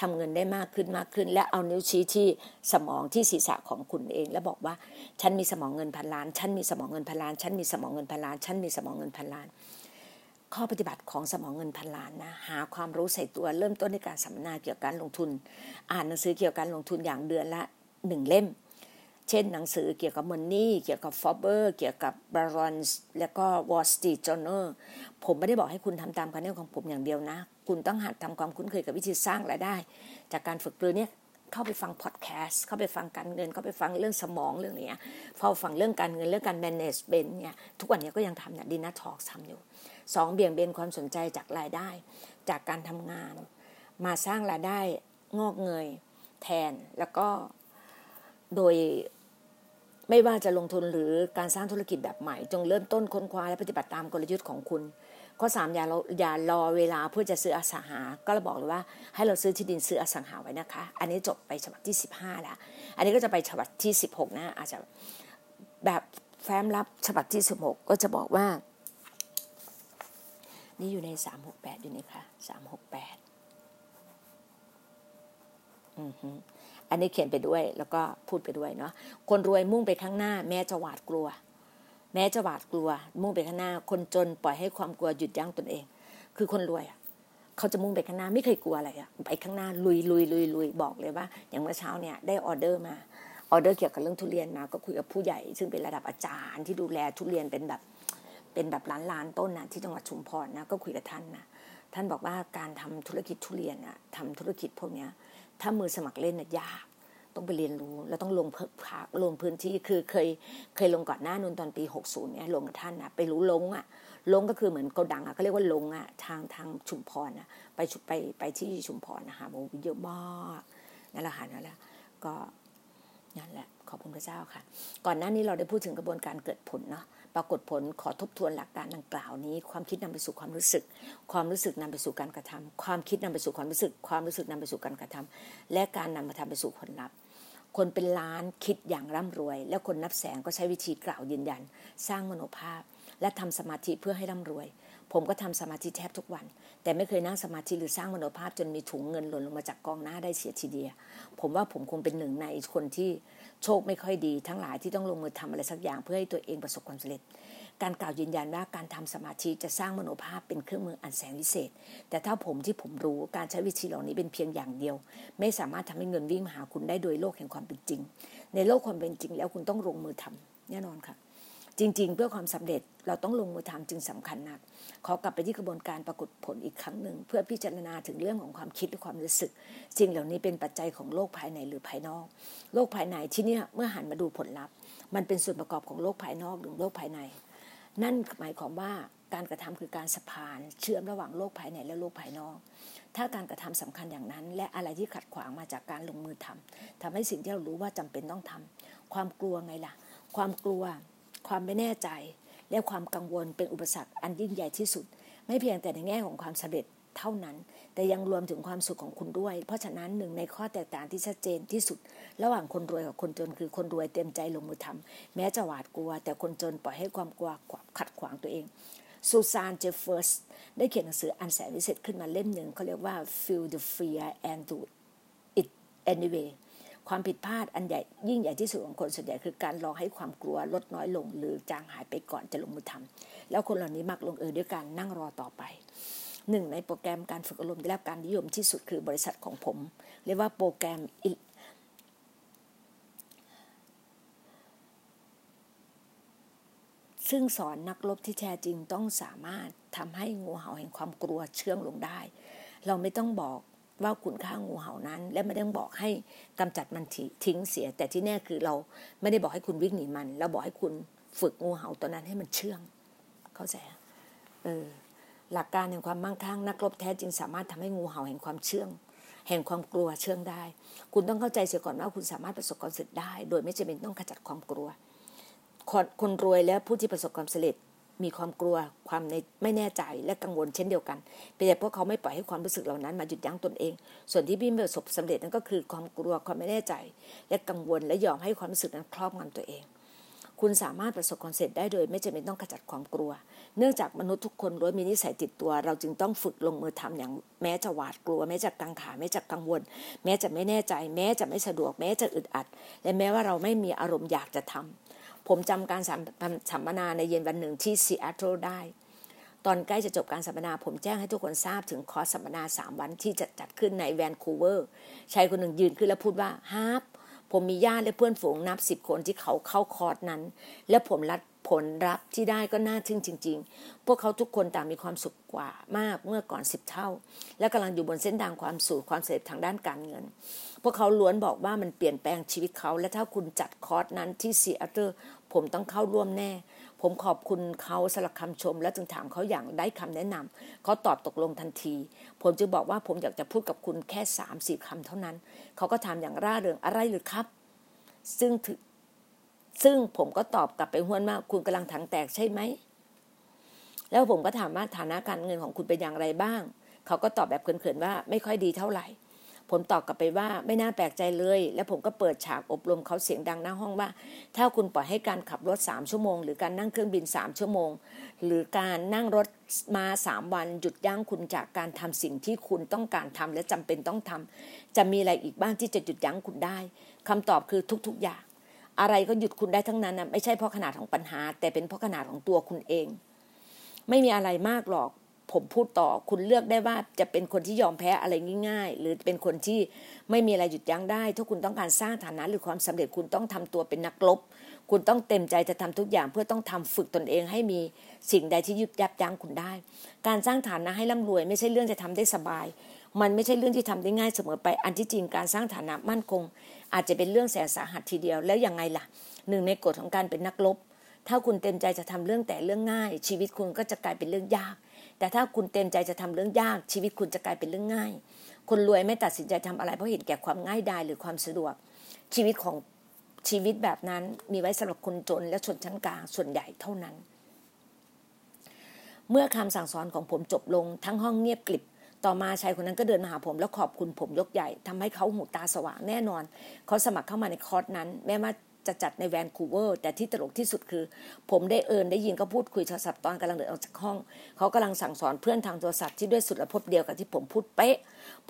ทำเงินได้มากขึ้นมากขึ้น และเอานิ้วชี้ที่สมองที่ศีรษะของคุณเอง แล้วบอกว่าฉันมีสมองเงินพันล้าน ฉันมีสมองเงินพันล้าน ฉันมีสมองเงินพันล้าน ฉันมีสมองเงินพันล้าน ข้อปฏิบัติของสมองเงินพันล้านนะ หาความรู้ใส่ตัวเริ่มต้นในการสัมมนาเกี่ยวกับการลงทุน อ่านหนังสือเกี่ยวกับการลงทุนอย่างเดือนละหนึ่งเล่ม เช่นหนังสือเกี่ยวกับ Money เกี่ยวกับฟอบเบอร์เกี่ยวกับ Barron's แล้วก็ Wall Street Journalผมไม่ได้บอกให้คุณทำตามการแนะนำของผมอย่างเดียวนะ คุณต้องหัดทำความคุ้นเคยกับวิธีสร้างรายได้ จากการฝึกปรือเนี่ยเข้าไปฟังพอดแคสต์เข้าไปฟังการเงินเข้าไปฟังเรื่องสมองเรื่องนี้เฝ้าฟังเรื่องการเงินเรื่องการ management เนี่ยทุกวันนี้ก็ยังทำเนี่ยดีน่าทอกทำอยู่สองเบี่ยงเบนความสนใจจากรายได้ จากการทำงาน มาสร้างรายได้งอกเงยแทนแล้วก็โดย ไม่ว่าจะลงทุนหรือการสร้างธุรกิจแบบใหม่ จงเริ่มต้นค้นคว้าและปฏิบัติตามกลยุทธ์ของคุณ ข้อสามอย่าอย่ารอเวลาเพื่อจะซื้ออสังหา ก็เราบอกเลยว่าให้เราซื้อที่ดินซื้ออสังหาไว้นะคะ อันนี้จบไปฉบับที่สิบห้าแล้ว อันนี้ก็จะไปฉบับที่สิบหกนะอาจจะแบบแฟ้มลับฉบับที่สิบหกก็จะบอกว่า นี่อยู่ในสามหกแปดอยู่นี่ค่ะสามหกแปดอือฮึ อันนี้เขียนไปด้วยแล้วก็พูดไปด้วยเนาะคนรวยมุ่งไปข้างหน้า แม้จะหวาดกลัว แม้จะหวาดกลัว มุ่งไปข้างหน้า คนจนปล่อยให้ความกลัวหยุดยั้งตนเอง คือคนรวยอะเขาจะมุ่งไปข้างหน้าไม่เคยกลัวอะไรอะไปข้างหน้าลุยลุยลุยลุยบอกเลยว่า อย่างเมื่อเช้าเนี่ยได้ออเดอร์มาออเดอร์เกี่ยวกับเรื่องทุเรียนมาก็คุยกับผู้ใหญ่ ซึ่งเป็นระดับอาจารย์ที่ดูแลทุเรียนเป็นแบบเป็นแบบล้านล้านต้นนะที่จังหวัดชุมพรนะก็คุยกับท่านนะท่านบอกว่าการทำธุรกิจทุเรียนอะทำธุรกิจพวกเนี้ย ถ้ามือสมัครเล่นน่ะยากต้องไปเรียนรู้แล้วต้องลงเพิ่ลงพื้นที่คือเคยเคยลงก่อนหน้านู้นตอนปี 60เนี่ยลงกับท่านนะไปรู้ลงอะลงก็คือเหมือนโกดังอะก็เรียกว่าลงอะทางทางชุมพรนะไปไปไปที่ชุมพรนะคะโอ้เยอะมากนั่นแหละค่ะนั่นแหละก็นั่นแหละขอบคุณพระเจ้าค่ะ ก่อนหน้านี้เราได้พูดถึงกระบวนการเกิดผลเนาะ ปรากฏผลขอทบทวนหลักการดังกล่าวนี้ ความคิดนำไปสู่ความรู้สึก ความรู้สึกนำไปสู่การกระทำความคิดนำไปสู่ความรู้สึก ความรู้สึกนำไปสู่การกระทำและการนำมาทำไปสู่ผลลัพธ์คนเป็นล้านคิดอย่างร่ำรวย และคนนับแสนก็ใช้วิธีกล่าวยืนยัน สร้างมโนภาพ และทำสมาธิเพื่อให้ร่ำรวย ผมก็ทำสมาธิแทบทุกวัน แต่ไม่เคยนั่งสมาธิหรือสร้างมโนภาพจนมีถุงเงินหล่นลงมาจากกองหน้าได้เสียทีเดียว ผมว่าผมคงเป็นหนึ่งในคนที่ โชคไม่ค่อยดีทั้งหลายที่ต้องลงมือทำอะไรสักอย่างเพื่อให้ตัวเองประสบความสำเร็จ การกล่าวยืนยันว่าการทำสมาธิจะสร้างมโนภาพเป็นเครื่องมืออันแสนวิเศษ แต่ถ้าผมที่ผมรู้การใช้วิธีเหล่านี้เป็นเพียงอย่างเดียว ไม่สามารถทำให้เงินวิ่งมาหาคุณได้โดยโลกแห่งความเป็นจริง ในโลกความเป็นจริงแล้วคุณต้องลงมือทำแน่นอนค่ะ จริง ๆ เพื่อความสำเร็จเราต้องลงมือทำจึงสำคัญนัก ขอกลับไปที่กระบวนการปรากฏผลอีกครั้งหนึ่ง เพื่อพิจารณาถึงเรื่องของความคิดและความรู้สึกสิ่งเหล่านี้เป็นปัจจัยของโลกภายในหรือภายนอก โลกภายในที่นี่เมื่อหันมาดูผลลัพธ์ มันเป็นส่วนประกอบของโลกภายนอกหรือโลกภายใน นั่นหมายความว่าการกระทำคือการสะพาน เชื่อมระหว่างโลกภายในและโลกภายนอก ถ้าการกระทำสำคัญอย่างนั้น และอะไรที่ขัดขวางมาจากการลงมือทำทำให้สิ่งที่เรารู้ว่าจำเป็นต้องทำความกลัวไงล่ะ ความกลัว ความไม่แน่ใจ และความกังวลเป็นอุปสรรคอันยิ่งใหญ่ที่สุด ไม่เพียงแต่ในแง่ของความสำเร็จเท่านั้น แต่ยังรวมถึงความสุขของคุณด้วย เพราะฉะนั้นหนึ่งในข้อแตกต่างที่ชัดเจนที่สุด ระหว่างคนรวยกับคนจนคือคนรวยเต็มใจลงมือทำแม้จะหวาดกลัว แต่คนจนปล่อยให้ความกลัวขัดขวางตัวเองซูซานเจฟเฟอร์สได้เขียนหนังสืออันแสนวิเศษขึ้นมาเล่มหนึ่งเขาเรียกว่า feel the fear and do it anyway ความผิดพลาดอันใหญ่ยิ่งใหญ่ที่สุดของคนส่วนใหญ่คือการรอให้ความกลัวลดน้อยลง หรือจางหายไปก่อนจะลงมือทำแล้วคนเหล่านี้มักลงเอยด้วยการนั่งรอต่อไปหนึ่งในโปรแกรมการฝึกอารมณ์ได้รับการนิยมที่สุดคือบริษัทของผม เรียกว่าโปรแกรมซึ่งสอนนักรบที่แท้จริงต้องสามารถทำให้งูเห่าแห่งความกลัวเชื่องลงได้ เราไม่ต้องบอก ว่าคุณค่างูเห่านั้น และไม่ได้บอกให้กำจัดมันทิ้งเสีย แต่ที่แน่คือเราไม่ได้บอกให้คุณวิ่งหนีมัน เราบอกให้คุณฝึกงูเห่าตัวนั้นให้มันเชื่อง เข้าใจเออหลักการแห่งความมั่งคั่งนักรบแท้จริงสามารถทำให้งูเห่าแห่งความเชื่อง แห่งความกลัวเชื่องได้ คุณต้องเข้าใจเสียก่อนว่าคุณสามารถประสบความสำเร็จได้ โดยไม่จำเป็นต้องขจัดความกลัวคนคนรวยและผู้ที่ประสบความสำเร็จ มีความกลัวความในไม่แน่ใจและกังวลเช่นเดียวกันเป็นเพราะเขาไม่ปล่อยให้ความรู้สึกเหล่านั้นมาหยุดยั้งตนเอง ส่วนที่พี่ประสบสำเร็จนั้นก็คือความกลัวความไม่แน่ใจ และกังวลและยอมให้ความรู้สึกนั้นครอบงำตัวเอง คุณสามารถประสบความสำเร็จได้โดย ไม่จำเป็นต้องขจัดความกลัว เนื่องจากมนุษย์ทุกคนล้วนมีนิสัยติดตัว เราจึงต้องฝึกลงมือทำอย่างแม้จะหวาดกลัว แม้จะกังขาแม้จะกังวล แม้จะไม่แน่ใจ แม้จะไม่สะดวก แม้จะอึดอัด และแม้ว่าเราไม่มีอารมณ์อยากจะทำ ผมจำการสัมมนาในเย็นวันหนึ่งที่ซีแอตเทิลได้ ตอนใกล้จะจบการสัมมนา ผมแจ้งให้ทุกคนทราบถึงคอร์สสัมมนาสามวันที่จะจัดขึ้นในแวนคูเวอร์ชายคนหนึ่งยืนขึ้นแล้วพูดว่าฮาร์ฟผมมีญาติและเพื่อนฝูงนับสิบคนที่เขาเข้าคอร์สนั้น และผมรัด ผลรับที่ได้ก็น่าทึ่งจริง ๆ พวกเขาทุกคนต่างมีความสุขกว่ามากเมื่อก่อนสิบเท่า และกำลังอยู่บนเส้นทางความสู่ความสำเร็จทางด้านการเงิน พวกเขาล้วนบอกว่ามันเปลี่ยนแปลงชีวิตเขา และถ้าคุณจัดคอร์สนั้นที่ซีแอตเทิลผมต้องเข้าร่วมแน่ ผมขอบคุณเขาสลักคำชม และจึงถามเขาอย่างได้คำแนะนำเขาตอบตกลงทันที ผมจึงบอกว่าผมอยากจะพูดกับคุณแค่สามสี่คำเท่านั้น เขาก็ถามอย่างร่าเริงอะไรหรือครับ ซึ่ง ซึ่งผมก็ตอบกลับไปห้วนมาก คุณกำลังถังแตกใช่ไหม แล้วผมก็ถามว่าฐานะการเงินของคุณเป็นอย่างไรบ้าง เขาก็ตอบแบบเขินๆว่าไม่ค่อยดีเท่าไหร่ ผมตอบกลับไปว่าไม่น่าแปลกใจเลย และผมก็เปิดฉากอบรมเขาเสียงดังหน้าห้องว่า ถ้าคุณปล่อยให้การขับรถสามชั่วโมง หรือการนั่งเครื่องบินสามชั่วโมง หรือการนั่งรถมาสามวันหยุดยั้งคุณจากการทำสิ่งที่คุณต้องการทำและจำเป็นต้องทำจะมีอะไรอีกบ้างที่จะหยุดยั้งคุณได้คำตอบคือทุกๆอย่าง อะไรก็หยุดคุณได้ทั้งนั้นนะไม่ใช่เพราะขนาดของปัญหา แต่เป็นเพราะขนาดของตัวคุณเอง ไม่มีอะไรมากหรอก ผมพูดต่อ คุณเลือกได้ว่าจะเป็นคนที่ยอมแพ้อะไรง่ายๆ หรือเป็นคนที่ไม่มีอะไรหยุดยั้งได้ ถ้าคุณต้องการสร้างฐานะหรือความสำเร็จคุณต้องทำตัวเป็นนักรบคุณต้องเต็มใจจะทำทุกอย่างเพื่อต้องทำฝึกตนเองให้มีสิ่งใดที่ยุบยับยั้งคุณได้ การสร้างฐานะให้ร่ำรวย ไม่ใช่เรื่องจะทำได้สบายมันไม่ใช่เรื่องที่ทำได้ง่ายเสมอไป อันที่จริงการสร้างฐานะมั่นคง อาจจะเป็นเรื่องแสนสาหัสทีเดียวแล้วยังไงล่ะหนึ่งในกฎของการเป็นนักรบถ้าคุณเต็มใจจะทำเรื่องแต่เรื่องง่าย ชีวิตคุณก็จะกลายเป็นเรื่องยาก แต่ถ้าคุณเต็มใจจะทำเรื่องยาก ชีวิตคุณจะกลายเป็นเรื่องง่าย คนรวยไม่ตัดสินใจทำอะไรเพราะเห็นแก่ความง่ายดายหรือความสะดวก ชีวิตของชีวิตแบบนั้นมีไว้สำหรับคนจนและชนชั้นกลางส่วนใหญ่เท่านั้น เมื่อคำสั่งสอนของผมจบลงทั้งห้องเงียบกริบ ต่อมาชายคนนั้นก็เดินมาหาผม แล้วขอบคุณผมยกใหญ่ทำให้เขาหูตาสว่างแน่นอน เขาสมัครเข้ามาในคอร์สนั้น แม้ว่าจะจัดในแวนคูเวอร์ แต่ที่ตลกที่สุดคือ ผมบังเอิญได้ยินเขาพูดคุยโทรศัพท์ตอนกำลังเดินออกจากห้อง เขากำลังสั่งสอนเพื่อนทางโทรศัพท์ที่ด้วยสุดระพบเดียวกับที่ผมพูดเป๊ะ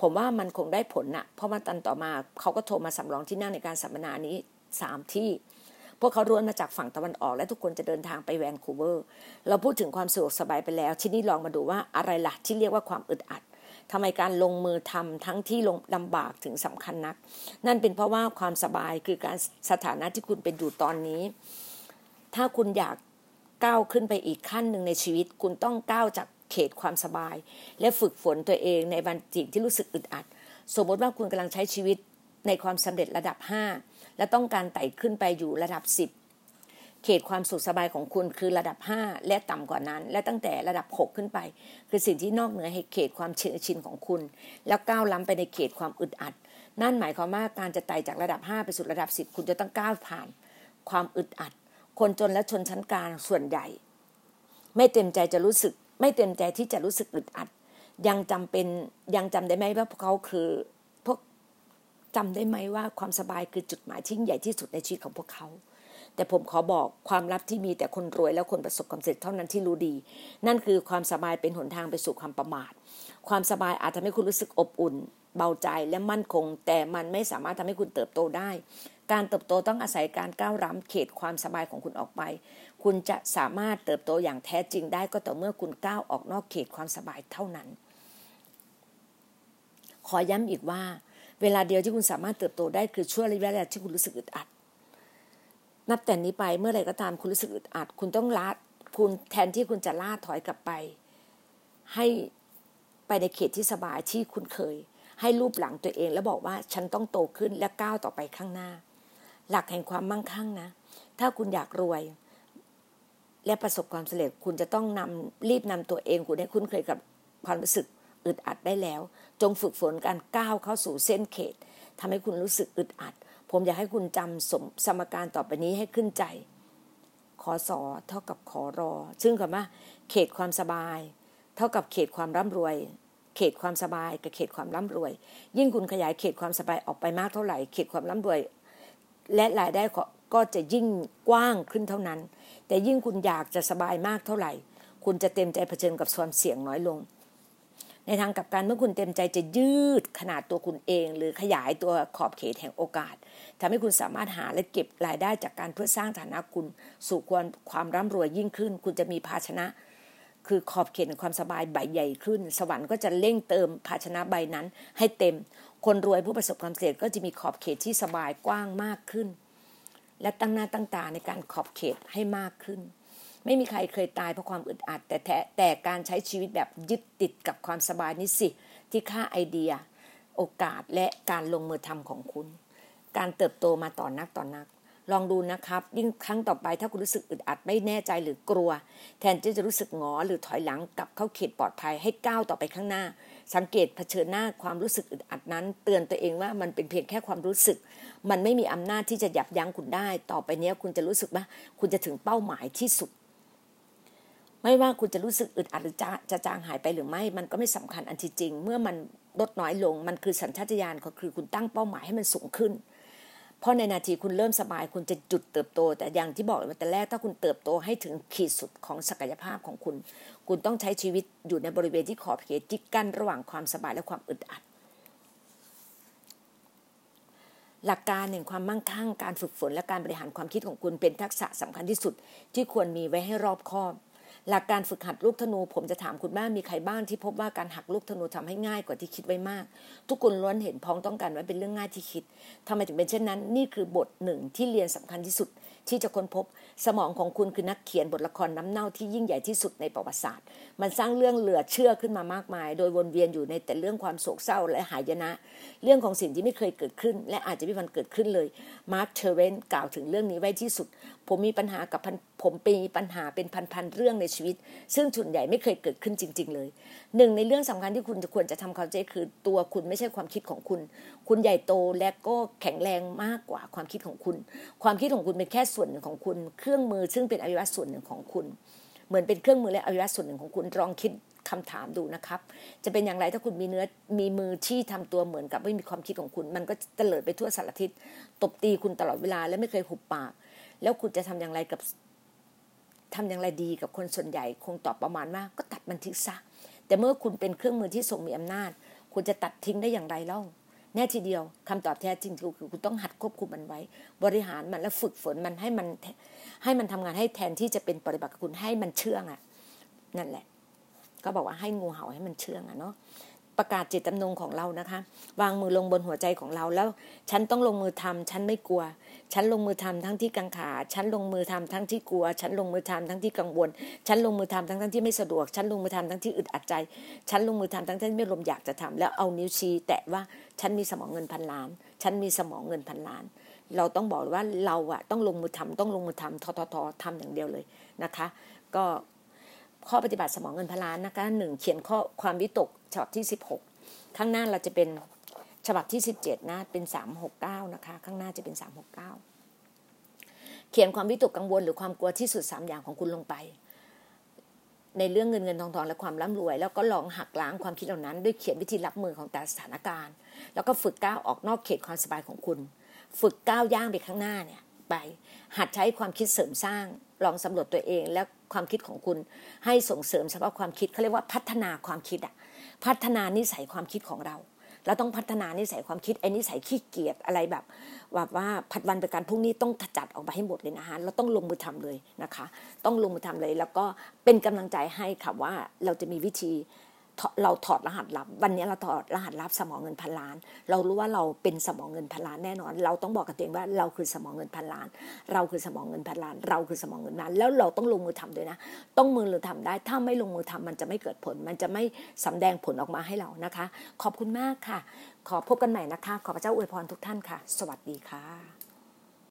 ผมว่ามันคงได้ผลนะเพราะว่าตันต่อมาเขาก็โทรมาสำรองที่นั่งในการสัมมนานี้สามที่พวกเขาล้วนมาจากฝั่งตะวันออกและทุกคนจะเดินทางไปแวนคูเวอร์ เราพูดถึงความสะดวกสบายไปแล้ว ที่นี่ลองมาดูว่าอะไรล่ะที่เรียกว่าความอึดอัด ทำไมการลงมือทำทั้งที่ลงลำบากถึงสำคัญนัก นั่นเป็นเพราะว่าความสบายคือการสถานะที่คุณเป็นอยู่ตอนนี้ ถ้าคุณอยากก้าวขึ้นไปอีกขั้นหนึ่งในชีวิต คุณต้องก้าวจากเขตความสบาย และฝึกฝนตัวเองในวันจิงที่รู้สึกอึดอัด สมมติว่าคุณกำลังใช้ชีวิตในความสำเร็จระดับ 5 และต้องการไต่ขึ้นไปอยู่ระดับ 10 เขตความสุขสบายของคุณคือระดับ 5 และต่ำกว่านั้น และตั้งแต่ระดับ 6 ขึ้นไป คือสิ่งที่นอกเหนือให้เขตความชินชินของคุณ แล้วก้าวล้ำไปในเขตความอึดอัด นั่นหมายความว่าการจะไต่จากระดับ 5 ไปสู่ระดับ 10 คุณจะต้องก้าวผ่าน ความอึดอัด คนจนและชนชั้นกลางส่วนใหญ่ ไม่เต็มใจจะรู้สึก ไม่เต็มใจที่จะรู้สึกอึดอัด ยังจำเป็นยังจำได้ไหมว่าพวกเขาคือพวกจำได้ไหมว่าความสบายคือจุดหมายที่ใหญ่ที่สุดในชีวิตของพวกเขา แต่ผมขอบอกความลับที่มีแต่คนรวยและคนประสบความสำเร็จเท่านั้นที่รู้ดี นั่นคือความสบายเป็นหนทางไปสู่ความประมาท ความสบายอาจทำให้คุณรู้สึกอบอุ่น เบาใจและมั่นคง แต่มันไม่สามารถทำให้คุณเติบโตได้ การเติบโตต้องอาศัยการก้าวล้ำเขตความสบายของคุณออกไป คุณจะสามารถเติบโตอย่างแท้จริงได้ก็ต่อเมื่อคุณก้าวออกนอกเขตความสบายเท่านั้น ขอย้ำอีกว่า เวลาเดียวที่คุณสามารถเติบโตได้คือช่วงระยะเวลาที่คุณรู้สึกอึดอัด นับแต่นี้ไปเมื่อไรก็ตามคุณรู้สึกอึดอัด คุณต้องลาคุณแทนที่คุณจะล่าถอยกลับไป ให้ไปในเขตที่สบายที่คุณเคย ให้รูปหลังตัวเองแล้วบอกว่าฉันต้องโตขึ้นและก้าวต่อไปข้างหน้า หลักแห่งความมั่งคั่งนะ ถ้าคุณอยากรวย และประสบความสำเร็จคุณจะต้องนำรีบนำตัวเองคุณให้คุ้นเคยกับความรู้สึกอึดอัดได้แล้ว จงฝึกฝนการก้าวเข้าสู่เส้นเขตทำให้คุณรู้สึกอึดอัด ผมอยากให้คุณจำสมสมการต่อไปนี้ให้ขึ้นใจขอสอเท่ากับขอรอ ซึ่งคำว่าเขตความสบาย เท่ากับเขตความร่ำรวย เขตความสบายกับเขตความร่ำรวย ยิ่งคุณขยายเขตความสบายออกไปมากเท่าไหร่ เขตความร่ำรวย และรายได้ก็จะยิ่งกว้างขึ้นเท่านั้น แต่ยิ่งคุณอยากจะสบายมากเท่าไหร่ คุณจะเต็มใจเผชิญกับความเสี่ยงน้อยลง ในทางกลับกันเมื่อคุณเต็มใจจะยืดขนาดตัวคุณเอง หรือขยายตัวขอบเขตแห่งโอกาส ทำให้คุณสามารถหาและเก็บรายได้จากการเพื่อสร้างฐานะคุณ สู่ความความร่ำรวยยิ่งขึ้น คุณจะมีภาชนะ คือขอบเขตแห่งความสบายใบใหญ่ขึ้น สวรรค์ก็จะเร่งเติมภาชนะใบนั้น ให้เต็ม คนรวยผู้ประสบความสำเร็จก็จะมีขอบเขตที่สบายกว้างมากขึ้น และตั้งหน้าตั้งตาในการขอบเขตให้มากขึ้นไม่มีใครเคยตายเพราะความอึดอัด แต่แต่แต่การใช้ชีวิตแบบยึดติดกับความสบายนี่สิ ที่ค่าไอเดีย โอกาสและการลงมือทำของคุณ การเติบโตมาต่อนนักต่อนนัก ลองดูนะครับ ยิ่งครั้งต่อไปถ้าคุณรู้สึกอึดอัดไม่แน่ใจหรือกลัว แทนที่จะรู้สึกหงอหรือถอยหลังกลับเข้าเขตปลอดภัยให้ก้าวต่อไปข้างหน้า สังเกตเผชิญหน้าความรู้สึกอึดอัดนั้น เตือนตัวเองว่ามันเป็นเพียงแค่ความรู้สึก มันไม่มีอำนาจที่จะยับยั้งคุณได้ ต่อไปนี้คุณจะรู้สึกว่าคุณจะถึงเป้าหมายที่สุดไม่ว่าคุณจะรู้สึกอึดอัดหรือจะจะจางหายไปหรือไม่ มันก็ไม่สำคัญอันที่จริง เมื่อมันลดน้อยลง มันคือสัญชาตญาณก็คือคุณตั้งเป้าหมายให้มันสูงขึ้น เพราะในนาทีคุณเริ่มสบายคุณจะจุดเติบโต แต่อย่างที่บอกมาแต่แรกถ้าคุณเติบโตให้ถึงขีดสุดของศักยภาพของคุณ คุณต้องใช้ชีวิตอยู่ในบริเวณที่ขอบเขตที่กั้นระหว่างความสบายและความอึดอัด หลักการแห่งความมั่งคั่งการฝึกฝนและการบริหารความคิดของคุณเป็นทักษะสำคัญที่สุด ที่ควรมีไว้ให้รอบคอบ หลักการฝึกหัดลูกธนู ผมจะถามคุณบ้างมีใครบ้างที่พบว่าการหักลูกธนูทำให้ง่ายกว่าที่คิดไว้มาก ทุกคนล้วนเห็นพ้องต้องกันว่าเป็นเรื่องง่ายที่คิดทำไมถึงเป็นเช่นนั้น นี่คือบทหนึ่งที่เรียนสำคัญที่สุด ที่จะค้นพบสมองของคุณคือนักเขียนบทละครน้ำเน่าที่ยิ่งใหญ่ที่สุดในประวัติศาสตร์ มันสร้างเรื่องเหลือเชื่อขึ้นมามากมาย โดยวนเวียนอยู่ในแต่เรื่องความโศกเศร้าและหายนะ เรื่องของสิ่งที่ไม่เคยเกิดขึ้น และอาจจะไม่วันเกิดขึ้นเลยมาร์คเทเรนกล่าวถึงเรื่องนี้ไว้ที่สุด ผมมีปัญหากับผมมีปัญหาเป็นพันๆเรื่องในชีวิต ซึ่งส่วนใหญ่ไม่เคยเกิดขึ้นจริง ๆ เลยหนึ่งในเรื่องสำคัญที่คุณจะควรจะทำความใจคือตัวคุณไม่ใช่ความคิดของคุณ คุณใหญ่โตและก็แข็งแรงมากกว่าความคิดของคุณ ความคิดของคุณเป็นแค่ส่วนหนึ่งของคุณ เครื่องมือซึ่งเป็นอวัยวะส่วนหนึ่งของคุณ เหมือนเป็นเครื่องมือและอวัยวะส่วนหนึ่งของคุณลองคิดคำถามดูนะครับ จะเป็นอย่างไรถ้าคุณมีเนื้อมีมือที่ทำตัวเหมือนกับไม่มีความคิดของคุณ มันก็เตลิดไปทั่วสารทิศตบตีคุณตลอดเวลาและไม่เคยหุบปาก แล้วคุณจะทำอย่างไรกับทำอย่างไรดีกับคนส่วนใหญ่คงตอบประมาณว่าก็ตัดมันทิ้งซะแต่เมื่อคุณเป็นเครื่องมือที่ทรงมีอำนาจ คุณจะตัดทิ้งได้อย่างไรเล่า แน่ทีเดียวคำตอบแท้จริงคือคุณต้องหัดควบคุมมันไว้ บริหารมันและฝึกฝนมันให้มันให้มันทำงานให้แทนที่จะเป็นปฏิบัติกับคุณให้มันเชื่องอะนั่นแหละ ก็บอกว่าให้งูเห่าให้มันเชื่องอะเนาะประกาศเจตจำนงของเรานะคะ วางมือลงบนหัวใจของเราแล้ว ฉันต้องลงมือทำฉันไม่กลัว ฉันลงมือทำทั้งที่กังขา ฉันลงมือทำทั้งที่กลัว ฉันลงมือทำทั้งที่กังวล ฉันลงมือทำทั้งทั้งที่ไม่สะดวก ฉันลงมือทำทั้งที่อึดอัดใจ ฉันลงมือทำทั้งที่ไม่ลมอยากจะทำแล้วเอานิ้วชี้แตะว่าฉันมีสมองเงินพันล้าน ฉันมีสมองเงินพันล้าน เราต้องบอกว่าเราอะต้องลงมือทำต้องลงมือทำทอทอทอทำอย่างเดียวเลยนะคะ ก็ข้อปฏิบัติสมองเงินพันล้านนะคะหนึ่งเขียนข้อความวิตกฉบับที่สิบหกข้างหน้าเราจะเป็น ฉบับที่สิบเจ็ดนะเป็นสามหกเก้านะคะ ข้างหน้าจะเป็นสามหกเก้าเขียนความวิตกกังวลหรือความกลัวที่สุดสามอย่างของคุณลงไป ในเรื่องเงินเงินทองทองและความร่ำรวย แล้วก็ลองหักล้างความคิดเหล่านั้น ด้วยเขียนวิธีรับมือของแต่สถานการณ์ แล้วก็ฝึกก้าวออกนอกเขตความสบายของคุณ ฝึกก้าวย่างไปข้างหน้าเนี่ยไป หัดใช้ความคิดเสริมสร้าง ลองสำรวจตัวเองและความคิดของคุณ ให้ส่งเสริมสภาพความคิดเขาเรียกว่าพัฒนาความคิดอะพัฒนานิสัยความคิดของเรา เราต้องพัฒนานิสัยความคิดไอ้นิสัยขี้เกียจอะไรแบบแบบว่าผัดวันประกันพรุ่งนี้ต้องจัดออกมาให้หมดเลยนะคะเราต้องลงมือทำเลยนะคะ ต้องลงมือทำเลย แล้วก็เป็นกำลังใจให้ค่ะว่าเราจะมีวิธี เราถอดรหัสลับ วันนี้เราถอดรหัสลับสมองเงินพันล้าน เรารู้ว่าเราเป็นสมองเงินพันล้านแน่นอน เราต้องบอกกับตัวเองว่าเราคือสมองเงินพันล้าน เราคือสมองเงินพันล้าน เราคือสมองเงินล้าน แล้วเราต้องลงมือทำด้วยนะ ต้องมือหรือทำได้ ถ้าไม่ลงมือทำมันจะไม่เกิดผล มันจะไม่สำแดงผลออกมาให้เรานะคะ ขอบคุณมากค่ะ ขอพบกันใหม่นะคะ ขอพระเจ้าอวยพรทุกท่านค่ะ สวัสดีค่ะ